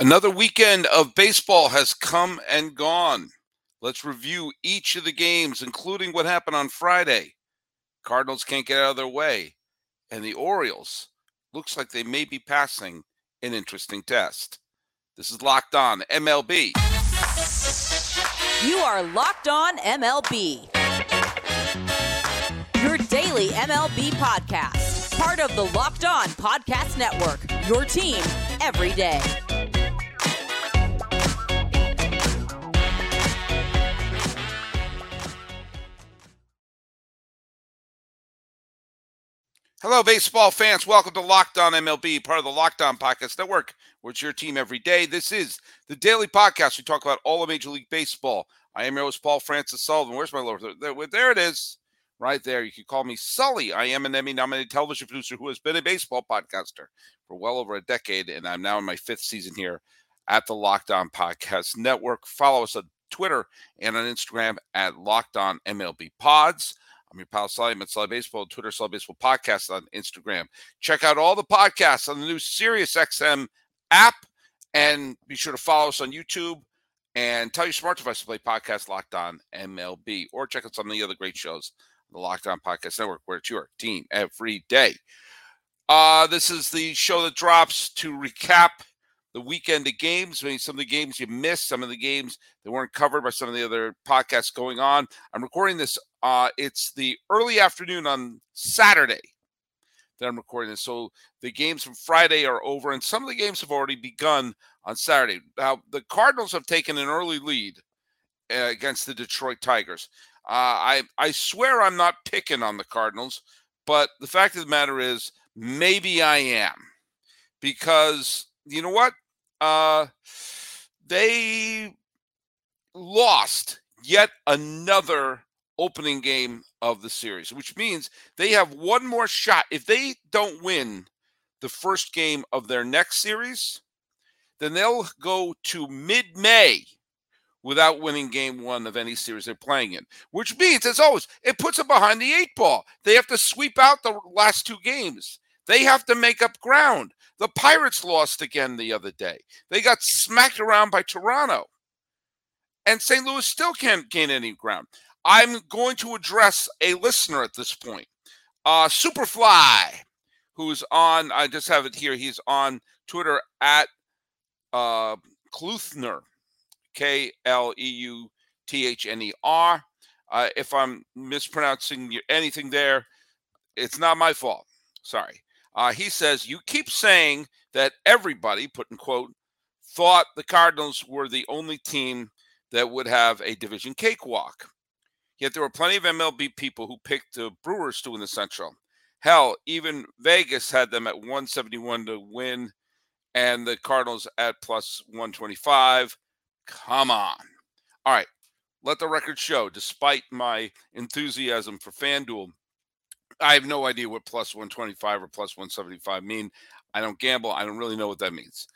Another weekend of baseball has come and gone. Let's review each of the games, including what happened on Friday. Cardinals can't get out of their way, and the Orioles looks like they may be passing an interesting test. This is Locked On MLB. You are Locked On MLB. Your daily MLB podcast, part of the Locked On Podcast Network. Your team every day. Hello, baseball fans. Welcome to Locked On MLB, part of the Locked On Podcast Network, where it's your team every day. This is the daily podcast. We talk about all of Major League Baseball. I am your host, Paul Francis Sullivan. Where's my lower? There, there it is, right there. You can call me Sully. I am an Emmy-nominated television producer who has been a baseball podcaster for well over a decade, and I'm now in my fifth season here at the Locked On Podcast Network. Follow us on Twitter and on Instagram at Locked On MLB Pods. I'm your pal Sully. I'm at Sully Baseball, Twitter, Sully Baseball Podcast on Instagram. Check out all the podcasts on the new Sirius XM app and be sure to follow us on YouTube and tell your smart device to play podcast Locked On MLB or check out some of the other great shows on the Locked On Podcast Network where it's your team every day. Uh, this is the show that drops to recap the weekend of games. Mean, some of the games you missed, some of the games that weren't covered by some of the other podcasts going on. I'm recording this. Uh, it's the early afternoon on Saturday that I'm recording this. So the games from Friday are over, and some of the games have already begun on Saturday. Now, the Cardinals have taken an early lead uh, against the Detroit Tigers. Uh, I I swear I'm not picking on the Cardinals, but the fact of the matter is maybe I am because you know what? Uh, they lost yet another opening game of the series, which means they have one more shot. If they don't win the first game of their next series, then they'll go to mid May without winning game one of any series they're playing in, which means, as always, it puts them behind the eight ball. They have to sweep out the last two games. They have to make up ground. The Pirates lost again the other day. They got smacked around by Toronto. And St. Louis still can't gain any ground. I'm going to address a listener at this point. Uh, Superfly, who's on, I just have it here. He's on Twitter at uh, Kleutner, K L E U T H N E R. Uh, if I'm mispronouncing anything there, it's not my fault. Sorry. Uh, he says, You keep saying that everybody, put in quote, thought the Cardinals were the only team that would have a division cakewalk. Yet there were plenty of MLB people who picked the Brewers to win the Central. Hell, even Vegas had them at 171 to win and the Cardinals at plus 125. Come on. All right. Let the record show, despite my enthusiasm for FanDuel, I have no idea what plus 125 or plus 175 mean. I don't gamble. I don't really know what that means.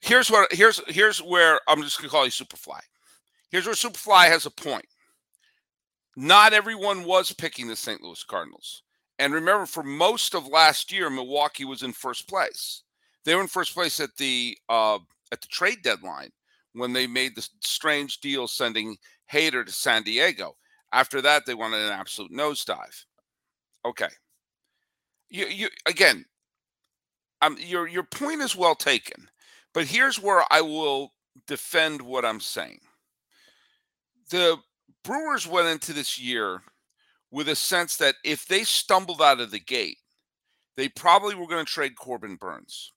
Here's what here's here's where I'm just gonna call you Superfly. Here's where Superfly has a point. Not everyone was picking the St. Louis Cardinals. And remember, for most of last year, Milwaukee was in first place. They were in first place at the uh, at the trade deadline when they made the strange deal sending Hader to San Diego. After that, they wanted an absolute nosedive. Okay. You you again. Um, your your point is well taken, but here's where I will defend what I'm saying. The Brewers went into this year with a sense that if they stumbled out of the gate, they probably were going to trade Corbin Burnes.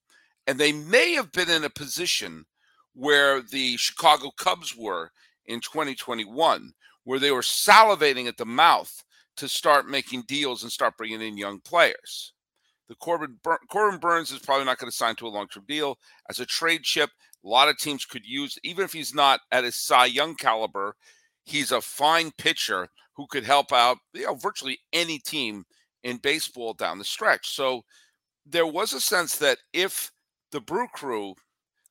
And they may have been in a position where the Chicago Cubs were in 2021, where they were salivating at the mouth to start making deals and start bringing in young players. The Corbin, Bur- Corbin Burnes is probably not going to sign to a long term deal. As a trade chip, a lot of teams could use, even if he's not at a Cy Young caliber, he's a fine pitcher who could help out you know, virtually any team in baseball down the stretch. So there was a sense that if the Brew Crew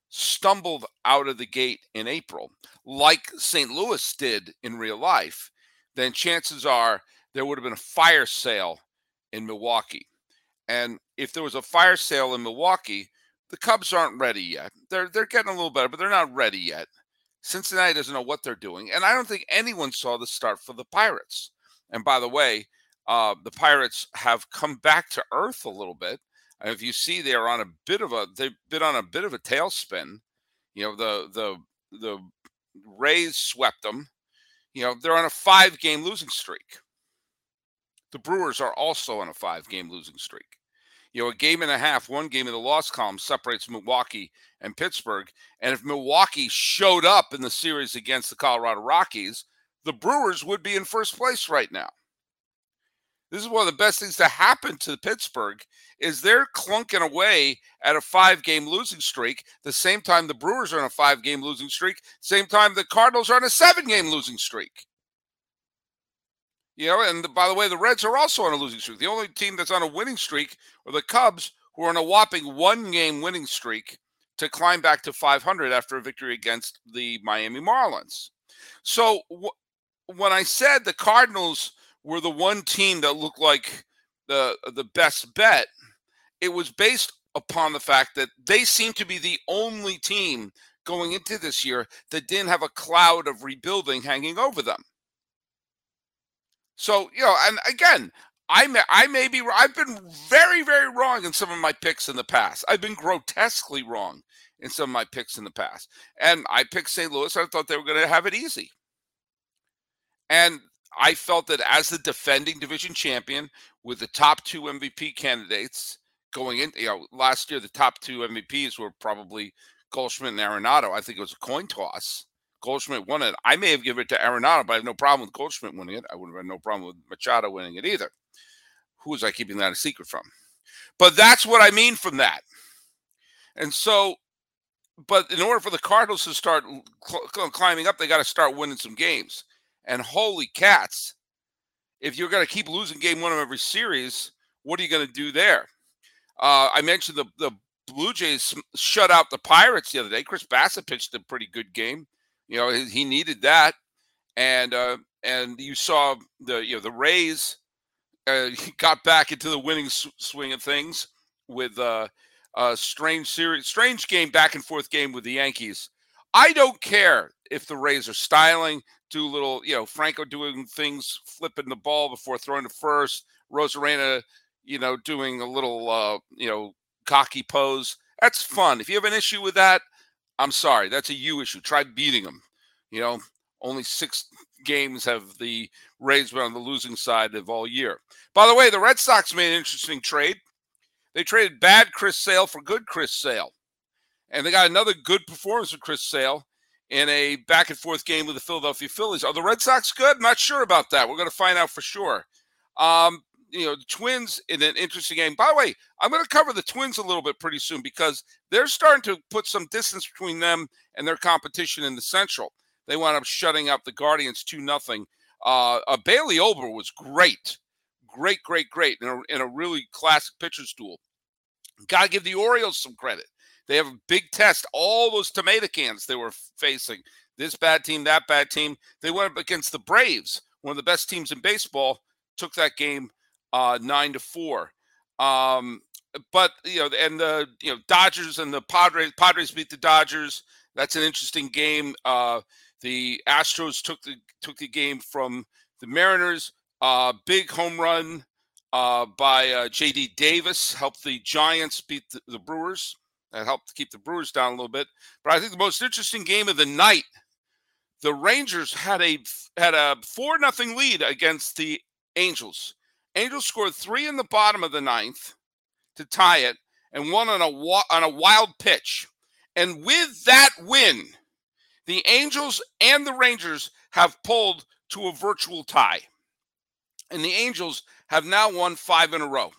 stumbled out of the gate in April, like St. Louis did in real life, then chances are there would have been a fire sale in Milwaukee. And if there was a fire sale in Milwaukee, the Cubs aren't ready yet. They're they're getting a little better, but they're not ready yet. Cincinnati doesn't know what they're doing, and I don't think anyone saw the start for the Pirates. And by the way, uh, the Pirates have come back to earth a little bit. And if you see, they are on a bit of a they've been on a bit of a tailspin. You know, the the the Rays swept them. You know, they're on a five game losing streak. The Brewers are also on a five game losing streak. You know, a game and a half, one game in the loss column separates Milwaukee and Pittsburgh. And if Milwaukee showed up in the series against the Colorado Rockies, the Brewers would be in first place right now. This is one of the best things to happen to Pittsburgh is they're clunking away at a five-game losing streak. The same time the Brewers are on a five-game losing streak. Same time the Cardinals are on a seven-game losing streak. You know, and the, by the way, the Reds are also on a losing streak. The only team that's on a winning streak are the Cubs, who are on a whopping one-game winning streak to climb back to 500 after a victory against the Miami Marlins. So when I said the Cardinals were the one team that looked like the the best bet, it was based upon the fact that they seem to be the only team going into this year that didn't have a cloud of rebuilding hanging over them. So, you know, and again, I may, I may be I've been very very wrong in some of my picks in the past. I've been grotesquely wrong in some of my picks in the past. And I picked St. Louis. I thought they were going to have it easy. And I felt that as the defending division champion with the top two MVP candidates going in, you know, last year the top two MVPs were probably Goldschmidt and Arenado. I think it was a coin toss. Goldschmidt won it. I may have given it to Arenado, but I have no problem with Goldschmidt winning it. I would have had no problem with Machado winning it either. Who was I keeping that a secret from? But that's what I mean from that. And so, but in order for the Cardinals to start cl- climbing up, they got to start winning some games. And holy cats, if you're going to keep losing game one of every series, what are you going to do there? Uh, I mentioned the, the Blue Jays shut out the Pirates the other day. Chris Bassitt pitched a pretty good game. You know, he, needed that. And uh, and you saw the you know the Rays uh, got back into the winning swing of things with uh, a strange series, strange game, back and forth game with the Yankees. I don't care if the Rays are styling, do little, you know, Franco doing things, flipping the ball before throwing to first, Arozarena, you know, doing a little, uh, you know, cocky pose. That's fun. If you have an issue with that, I'm sorry. That's a you issue. Try beating them. You know, only six games have the Rays been on the losing side of all year. By the way, the Red Sox made an interesting trade. They traded bad Chris Sale for good Chris Sale. And they got another good performance from Chris Sale in a back and forth game with the Philadelphia Phillies. Are the Red Sox good? Not sure about that. We're going to find out for sure. Um, you know, the Twins in an interesting game. By the way, I'm going to cover the Twins a little bit pretty soon because they're starting to put some distance between them and their competition in the Central. They wound up shutting up the Guardians 2 nothing. Uh, uh, Bailey Ober was great. Great, great, great in a, in a really classic pitcher's duel. Got to give the Orioles some credit. They have a big test. All those tomato cans they were facing, this bad team, that bad team. They went up against the Braves, one of the best teams in baseball. Took that game uh, nine to four. Um, but you know, and the you know Dodgers and the Padres. Padres beat the Dodgers. That's an interesting game. Uh, the Astros took the took the game from the Mariners. Uh, big home run uh, by uh, J.D. Davis helped the Giants beat the, the Brewers. That helped keep the Brewers down a little bit. But I think the most interesting game of the night, the Rangers had a had a four nothing lead against the Angels. Angels scored three in the bottom of the ninth to tie it, and one on a on a wild pitch. And with that win, the Angels and the Rangers have pulled to a virtual tie. And the Angels have now won five in a row.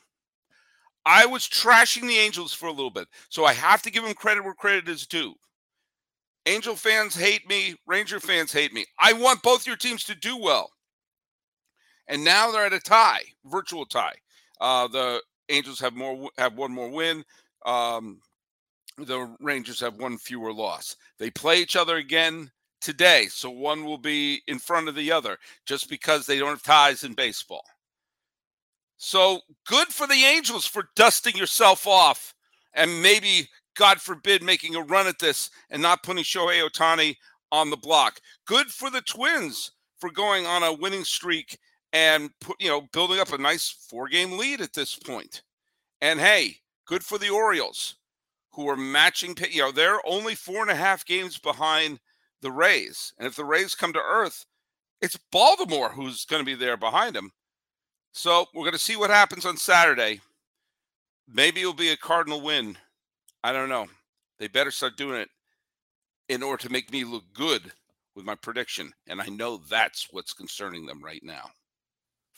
I was trashing the Angels for a little bit, so I have to give them credit where credit is due. Angel fans hate me, Ranger fans hate me. I want both your teams to do well. And now they're at a tie, virtual tie. Uh, the Angels have more have one more win. Um, the Rangers have one fewer loss. They play each other again today, so one will be in front of the other just because they don't have ties in baseball. So good for the Angels for dusting yourself off and maybe God forbid, making a run at this and not putting Shohei Ohtani on the block. Good for the Twins for going on a winning streak and put, you know, building up a nice four-game lead at this point. And hey, good for the Orioles, who are matching. You know, they're only four and a half games behind the Rays, and if the Rays come to earth, it's Baltimore who's going to be there behind them. So we're going to see what happens on Saturday. Maybe it'll be a Cardinal win. I don't know. They better start doing it in order to make me look good with my prediction. And I know that's what's concerning them right now.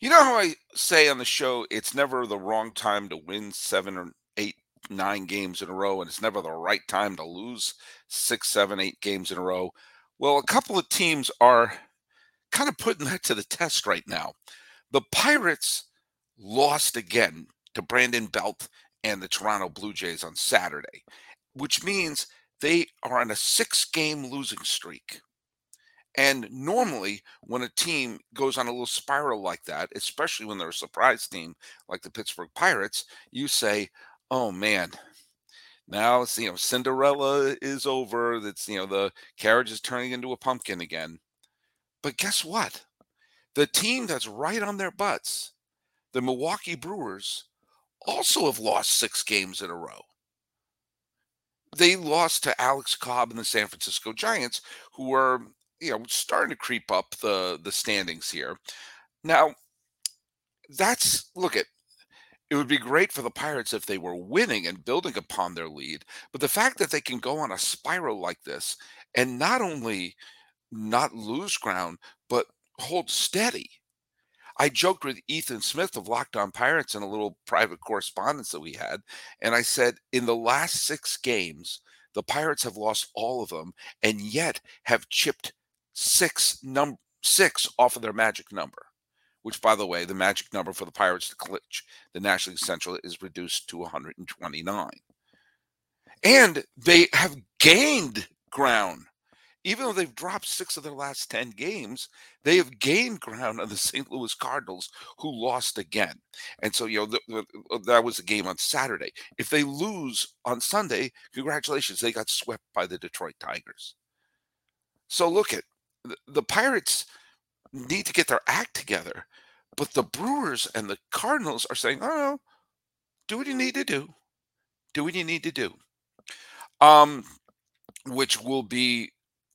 You know how I say on the show, it's never the wrong time to win seven or eight, nine games in a row, and it's never the right time to lose six, seven, eight games in a row. Well, a couple of teams are kind of putting that to the test right now. The Pirates lost again to Brandon Belt and the Toronto Blue Jays on Saturday, which means they are on a six game losing streak. And normally, when a team goes on a little spiral like that, especially when they're a surprise team like the Pittsburgh Pirates, you say, oh man, now you know, Cinderella is over. That's, you know, the carriage is turning into a pumpkin again. But guess what? The team that's right on their butts, the Milwaukee Brewers, also have lost six games in a row. They lost to Alex Cobb and the San Francisco Giants, who are, you know, starting to creep up the the standings here. Now, that's look at it would be great for the Pirates if they were winning and building upon their lead, but the fact that they can go on a spiral like this and not only not lose ground, but hold steady. I joked with Ethan Smith of Locked On Pirates in a little private correspondence that we had. And I said, in the last six games, the Pirates have lost all of them and yet have chipped six num six off of their magic number, which by the way, the magic number for the Pirates to clinch the National League Central is reduced to 129. And they have gained ground even though they've dropped six of their last 10 games, they have gained ground on the St. Louis Cardinals, who lost again. And so, you know, the, the, uh, that was a game on Saturday. If they lose on Sunday, congratulations, they got swept by the Detroit Tigers. So, look at the, Pirates need to get their act together, but the Brewers and the Cardinals are saying, oh, do what you need to do. Do what you need to do. Um, which will be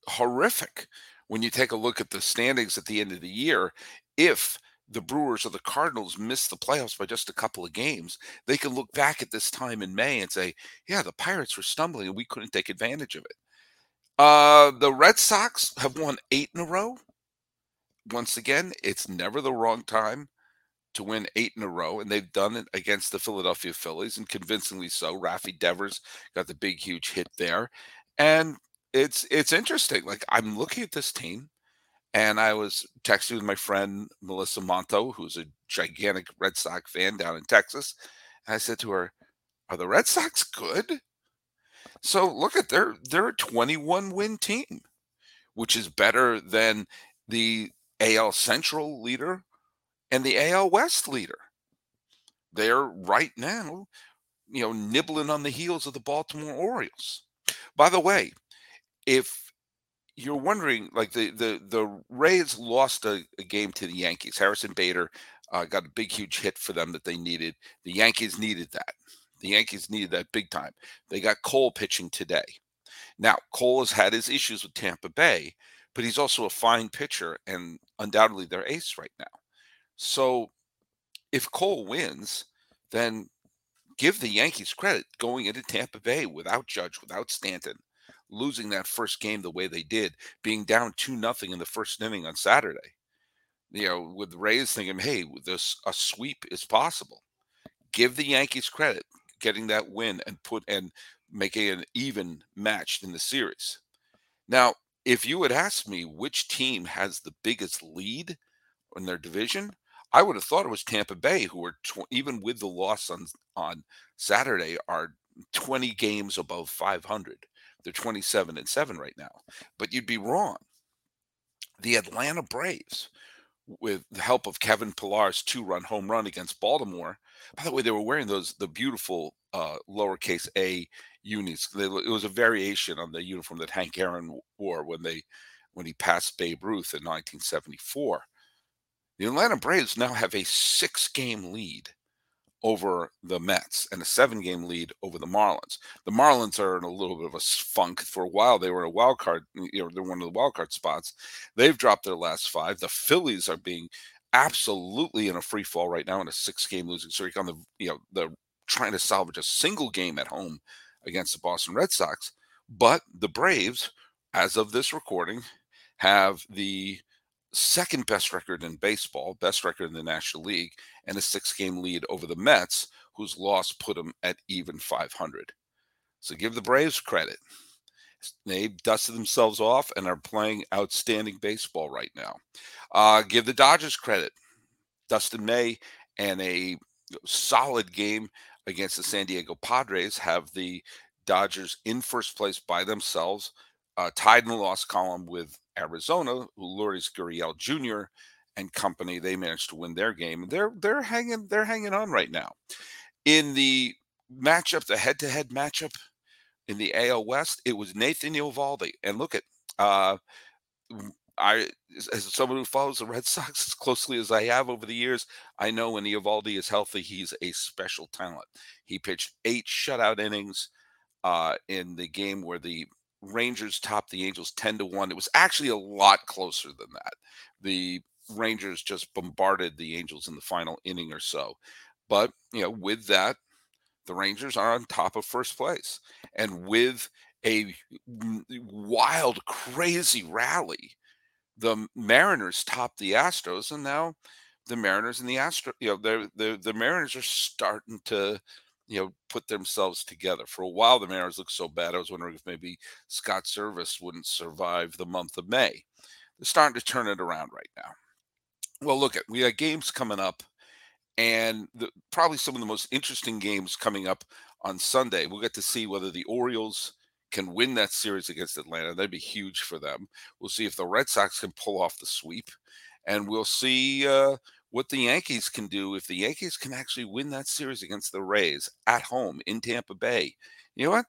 horrific when you take a look at the standings at the end of the year. If the Brewers or the Cardinals miss the playoffs by just a couple of games, they can look back at this time in May and say, yeah, the Pirates were stumbling and we couldn't take advantage of it. Uh, the Red Sox have won eight in a row. Once again, it's never the wrong time to win eight in a row, and they've done it against the Philadelphia Phillies, and convincingly so. Rafi Devers got the big, huge hit there. And it's it's interesting. Like I'm looking at this team, and I was texting with my friend Melissa Monto, who's a gigantic Red Sox fan down in Texas. And I said to her, "Are the Red Sox good?" So look at they're they're a 21 win team, which is better than the AL Central leader and the AL West leader. They're right now, you know, nibbling on the heels of the Baltimore Orioles. By the way, if you're wondering, like the the the Rays lost a, a game to the Yankees. Harrison Bader uh, got a big, huge hit for them that they needed. The Yankees needed that. The Yankees needed that big time. They got Cole pitching today. Now Cole has had his issues with Tampa Bay, but he's also a fine pitcher and undoubtedly their ace right now. So if Cole wins, then give the Yankees credit going into Tampa Bay without Judge, without Stanton, losing that first game the way they did, being down two nothing in the first inning on Saturday. You know, with Rays thinking, hey, this a sweep is possible. Give the Yankees credit getting that win and put and making an even match in the series. Now, if you had asked me which team has the biggest lead in their division, I would have thought it was Tampa Bay, who are tw- even with the loss on on Saturday are 20 games above 500. They're 27 and 7 right now. But you'd be wrong. The Atlanta Braves, with the help of Kevin Pillar's two-run home run against Baltimore. By the way, they were wearing those the beautiful uh, lowercase a unis. They, it was a variation on the uniform that Hank Aaron wore when they when he passed Babe Ruth in 1974. The Atlanta Braves now have a six-game lead over the Mets and a seven game lead over the Marlins. The Marlins are in a little bit of a funk. For a while, they were a wild card, you know, they're one of the wild card spots. They've dropped their last five. The Phillies are being absolutely in a free fall right now in a six game losing streak on the, you know, the trying to salvage a single game at home against the Boston Red Sox. But the Braves, as of this recording, have the second best record in baseball, best record in the National League, and a six game lead over the Mets, whose loss put them at even 500. So give the Braves credit. They dusted themselves off and are playing outstanding baseball right now. Uh, give the Dodgers credit. Dustin May and a solid game against the San Diego Padres have the Dodgers in first place by themselves, uh, tied in the loss column with Arizona, who Lourdes Gurriel Jr. and company, they managed to win their game. They're they're hanging they're hanging on right now. In the matchup, the head-to-head matchup in the AL West, it was Nathan Eovaldi. And look at uh I as someone who follows the Red Sox as closely as I have over the years, I know when Eovaldi is healthy, he's a special talent. He pitched eight shutout innings uh, in the game where the Rangers topped the Angels 10 to 1. It was actually a lot closer than that. The Rangers just bombarded the Angels in the final inning or so. But, you know, with that, the Rangers are on top of first place. And with a wild, crazy rally, the Mariners topped the Astros, and now the Mariners and the Astros, you know, the the the Mariners are starting to you know, put themselves together. For a while, the Mariners looked so bad. I was wondering if maybe Scott Servais wouldn't survive the month of May. They're starting to turn it around right now. Well, look at we got games coming up, and the, probably some of the most interesting games coming up on Sunday. We'll get to see whether the Orioles can win that series against Atlanta. That'd be huge for them. We'll see if the Red Sox can pull off the sweep, and we'll see uh, what the Yankees can do if the Yankees can actually win that series against the Rays at home in Tampa Bay. You know what?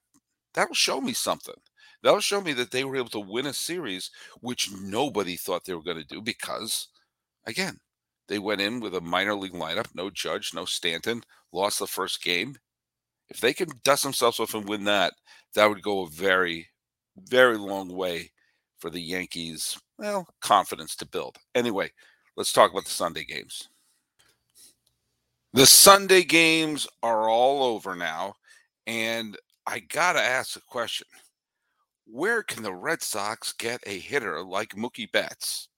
That'll show me something. That'll show me that they were able to win a series which nobody thought they were going to do because, again, they went in with a minor league lineup, no Judge, no Stanton, lost the first game. If they can dust themselves off and win that, that would go a very, very long way for the Yankees, well, confidence to build. Anyway, let's talk about the Sunday games. The Sunday games are all over now, and I got to ask a question. Where can the Red Sox get a hitter like Mookie Betts?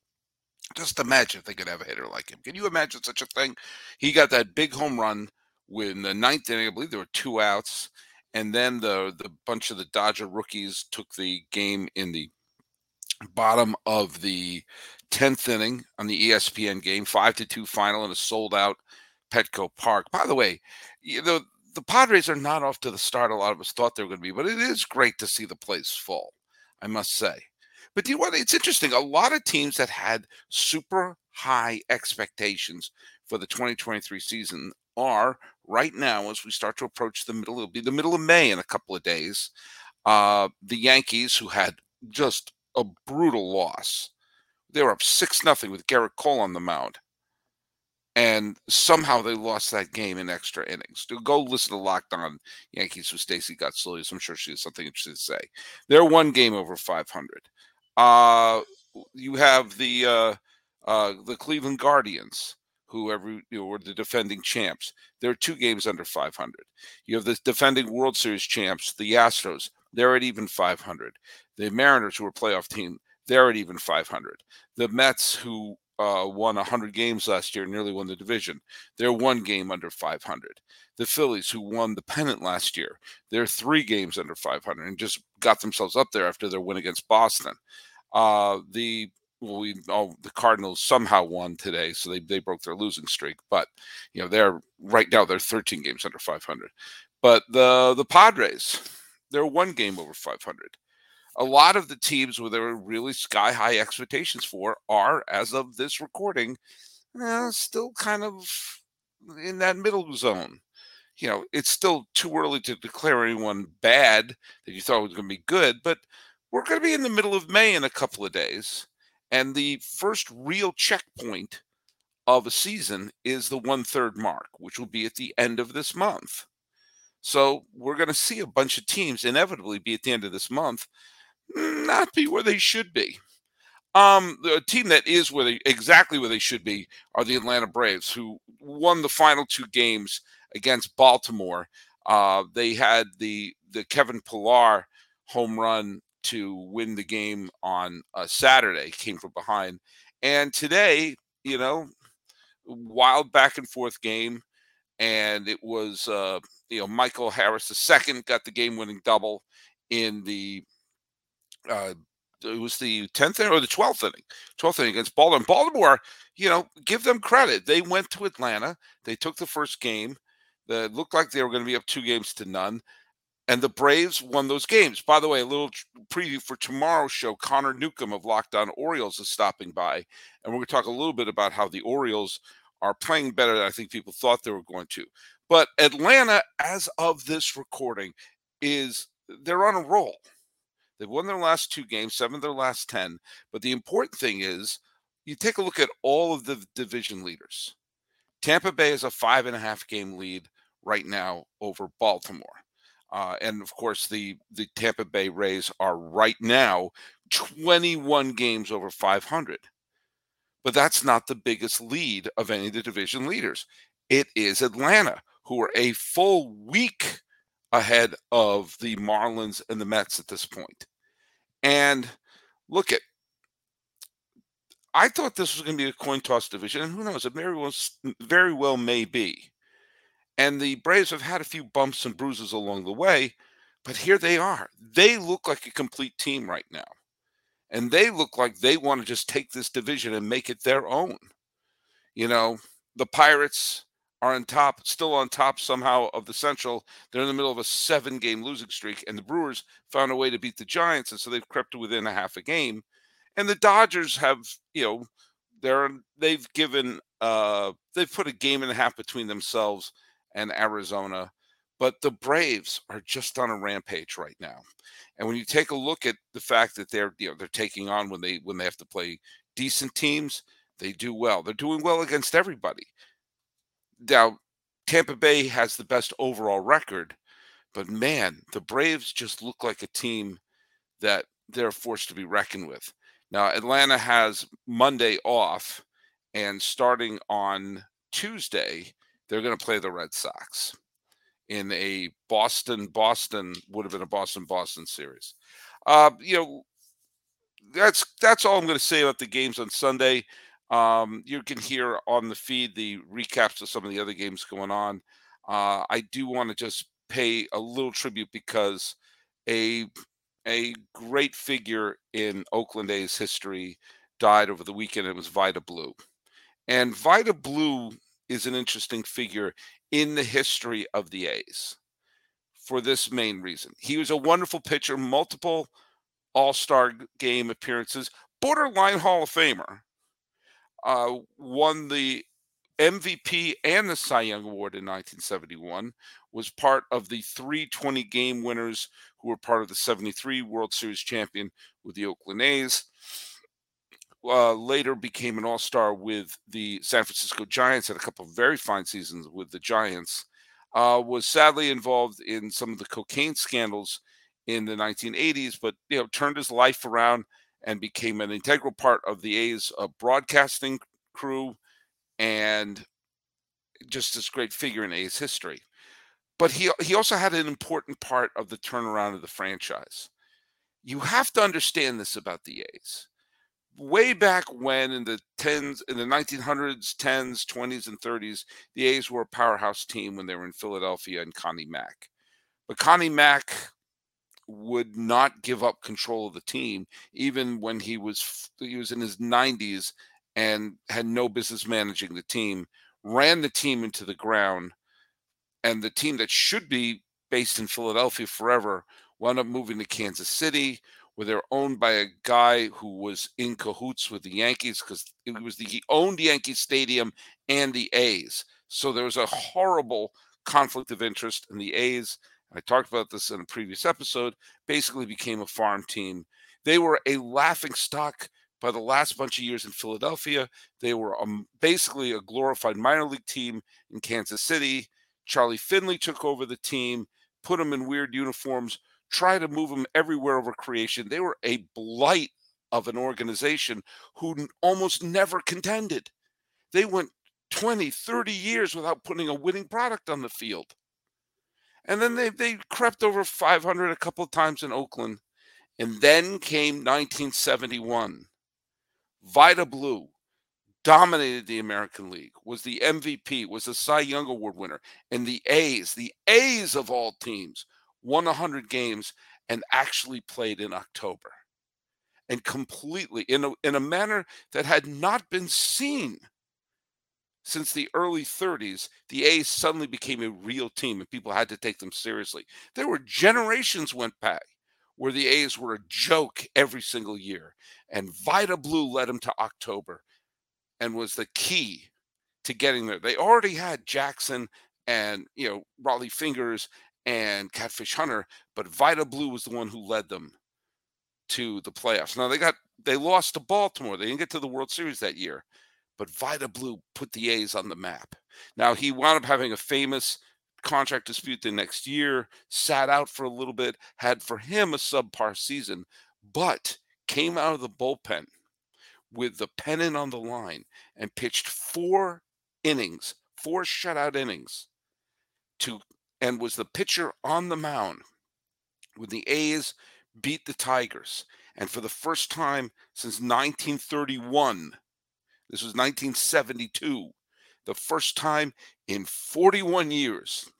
Just imagine if they could have a hitter like him. Can you imagine such a thing? He got that big home run when the ninth inning, I believe there were two outs, and then the the bunch of the Dodger rookies took the game in the bottom of the 10th inning on the ESPN game, 5 to 2 final in a sold out Petco Park. By the way, you know, the Padres are not off to the start a lot of us thought they were going to be, but it is great to see the place full, I must say. But do you want it's interesting. A lot of teams that had super high expectations for the 2023 season are right now, as we start to approach the middle, it'll be the middle of May in a couple of days. Uh, the Yankees, who had just a brutal loss they were up six nothing with Gerrit Cole on the mound, and somehow they lost that game in extra innings. Go listen to Locked On Yankees with Stacey Gotsulias. I'm sure she has something interesting to say. They're one game over 500. Uh, you have the uh, uh, the Cleveland Guardians, who every you know, were the defending champs. They're two games under 500. You have the defending World Series champs, the Astros. They're at even 500. The Mariners, who are a playoff team, they're at even 500. The Mets, who uh, won 100 games last year, nearly won the division. They're one game under 500. The Phillies, who won the pennant last year, they're three games under 500 and just got themselves up there after their win against Boston. Uh, the well, we oh, the Cardinals somehow won today, so they, they broke their losing streak. But you know they're right now they're 13 games under 500. But the the Padres, they're one game over 500 a lot of the teams where there were really sky high expectations for are, as of this recording, eh, still kind of in that middle zone. You know, it's still too early to declare anyone bad that you thought was going to be good, but we're going to be in the middle of May in a couple of days. And the first real checkpoint of a season is the one third mark, which will be at the end of this month. So we're going to see a bunch of teams inevitably be at the end of this month not be where they should be. Um, the team that is where they exactly where they should be are the Atlanta Braves, who won the final two games against Baltimore. Uh, they had the the Kevin Pillar home run to win the game on a Saturday, came from behind, and today, you know, wild back and forth game, and it was uh, you know Michael Harris the second got the game winning double in the uh, it was the 10th inning or the 12th inning, 12th inning against Baltimore. Baltimore, you know, give them credit. They went to Atlanta. They took the first game. That looked like they were going to be up two games to none. And the Braves won those games. By the way, a little preview for tomorrow's show. Connor Newcomb of Locked On Orioles is stopping by. And we're going to talk a little bit about how the Orioles are playing better than I think people thought they were going to. But Atlanta, as of this recording, is they're on a roll. They've won their last two games, seven of their last 10. But the important thing is you take a look at all of the division leaders. Tampa Bay is a five and a half game lead right now over Baltimore. Uh, and of course, the, the Tampa Bay Rays are right now 21 games over 500. But that's not the biggest lead of any of the division leaders. It is Atlanta, who are a full week ahead of the Marlins and the Mets at this point. And look at I thought this was going to be a coin toss division, and who knows? It very well, very well may be. And the Braves have had a few bumps and bruises along the way, but here they are. They look like a complete team right now. And they look like they want to just take this division and make it their own. You know, the Pirates are on top, still on top somehow of the Central. They're in the middle of a seven game losing streak, and the Brewers found a way to beat the Giants, and so they've crept within a half a game. And the Dodgers have, you know, they're they've given uh they've put a game and a half between themselves and Arizona, but the Braves are just on a rampage right now. And when you take a look at the fact that they're you know they're taking on when they when they have to play decent teams, they do well. They're doing well against everybody. Now, Tampa Bay has the best overall record, but man, the Braves just look like a team that they're forced to be reckoned with. Now, Atlanta has Monday off, and starting on Tuesday, they're going to play the Red Sox in a Boston Boston would have been a Boston Boston series. Uh, you know, that's that's all I'm going to say about the games on Sunday. Um, you can hear on the feed the recaps of some of the other games going on. Uh, I do want to just pay a little tribute because a a great figure in Oakland A's history died over the weekend. It was Vida Blue, and Vida Blue is an interesting figure in the history of the A's for this main reason. He was a wonderful pitcher, multiple All Star game appearances, borderline Hall of Famer uh, won the MVP and the Cy Young Award in 1971, was part of the 320 game winners who were part of the 73 World Series champion with the Oakland A's. Uh, later became an all star with the San Francisco Giants, had a couple of very fine seasons with the Giants. Uh, was sadly involved in some of the cocaine scandals in the 1980s, but you know turned his life around and became an integral part of the A's uh, broadcasting crew and just this great figure in A's history. But he he also had an important part of the turnaround of the franchise. You have to understand this about the A's. Way back when in the 10s in the 1900s, 10s, 20s and 30s, the A's were a powerhouse team when they were in Philadelphia and Connie Mack. But Connie Mack would not give up control of the team even when he was he was in his 90s and had no business managing the team ran the team into the ground and the team that should be based in Philadelphia forever wound up moving to Kansas City where they're owned by a guy who was in cahoots with the Yankees because it was the he owned Yankee Stadium and the A's. So there was a horrible conflict of interest in the A's I talked about this in a previous episode, basically became a farm team. They were a laughing stock by the last bunch of years in Philadelphia. They were um, basically a glorified minor league team in Kansas City. Charlie Finley took over the team, put them in weird uniforms, tried to move them everywhere over creation. They were a blight of an organization who almost never contended. They went 20, 30 years without putting a winning product on the field. And then they, they crept over 500 a couple of times in Oakland. And then came 1971. Vida Blue dominated the American League, was the MVP, was a Cy Young Award winner. And the A's, the A's of all teams, won 100 games and actually played in October. And completely in a, in a manner that had not been seen since the early 30s, the A's suddenly became a real team and people had to take them seriously. There were generations went by where the A's were a joke every single year. And Vida Blue led them to October and was the key to getting there. They already had Jackson and, you know, Rollie Fingers and Catfish Hunter, but Vida Blue was the one who led them to the playoffs. Now they got they lost to Baltimore. They didn't get to the World Series that year but Vida Blue put the A's on the map. Now he wound up having a famous contract dispute the next year, sat out for a little bit, had for him a subpar season, but came out of the bullpen with the pennant on the line and pitched four innings, four shutout innings to and was the pitcher on the mound when the A's beat the Tigers. And for the first time since 1931, this was 1972. The first time in 41 years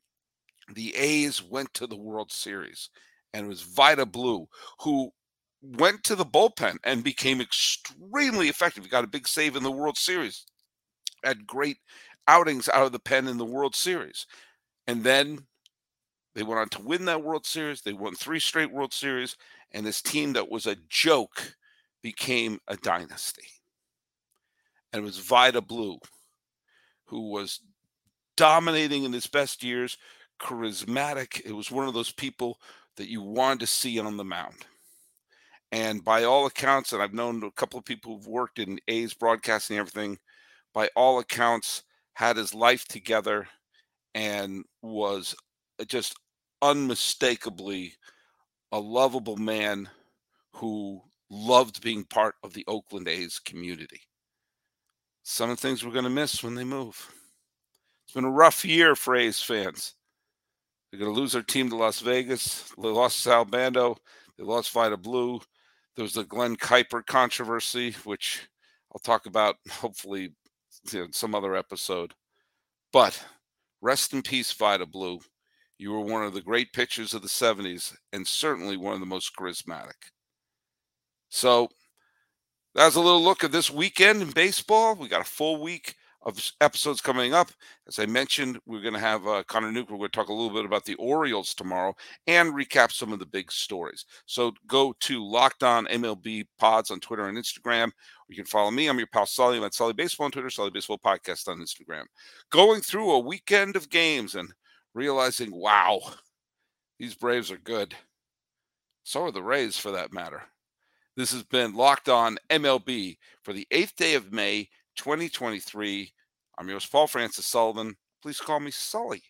the A's went to the World Series. And it was Vida Blue who went to the bullpen and became extremely effective. He got a big save in the World Series, had great outings out of the pen in the World Series. And then they went on to win that World Series. They won three straight World Series. And this team that was a joke became a dynasty and it was Vida Blue, who was dominating in his best years, charismatic. It was one of those people that you wanted to see on the mound. And by all accounts, and I've known a couple of people who've worked in A's broadcasting everything, by all accounts, had his life together and was just unmistakably a lovable man who loved being part of the Oakland A's community some of the things we're going to miss when they move. It's been a rough year for A's fans. They're going to lose their team to Las Vegas. They lost Sal Bando. They lost Vida Blue. There was the Glen Kuiper controversy, which I'll talk about hopefully in some other episode. But rest in peace, Vida Blue. You were one of the great pitchers of the 70s and certainly one of the most charismatic. So that's a little look at this weekend in baseball. We got a full week of episodes coming up. As I mentioned, we're going to have uh, Connor Nuke. We're going to talk a little bit about the Orioles tomorrow and recap some of the big stories. So go to Locked On MLB Pods on Twitter and Instagram. You can follow me. I'm your pal Sully. I'm at Sully Baseball on Twitter, Sully Baseball Podcast on Instagram. Going through a weekend of games and realizing, wow, these Braves are good. So are the Rays, for that matter. This has been Locked On MLB for the 8th day of May, 2023. I'm yours, Paul Francis Sullivan. Please call me Sully.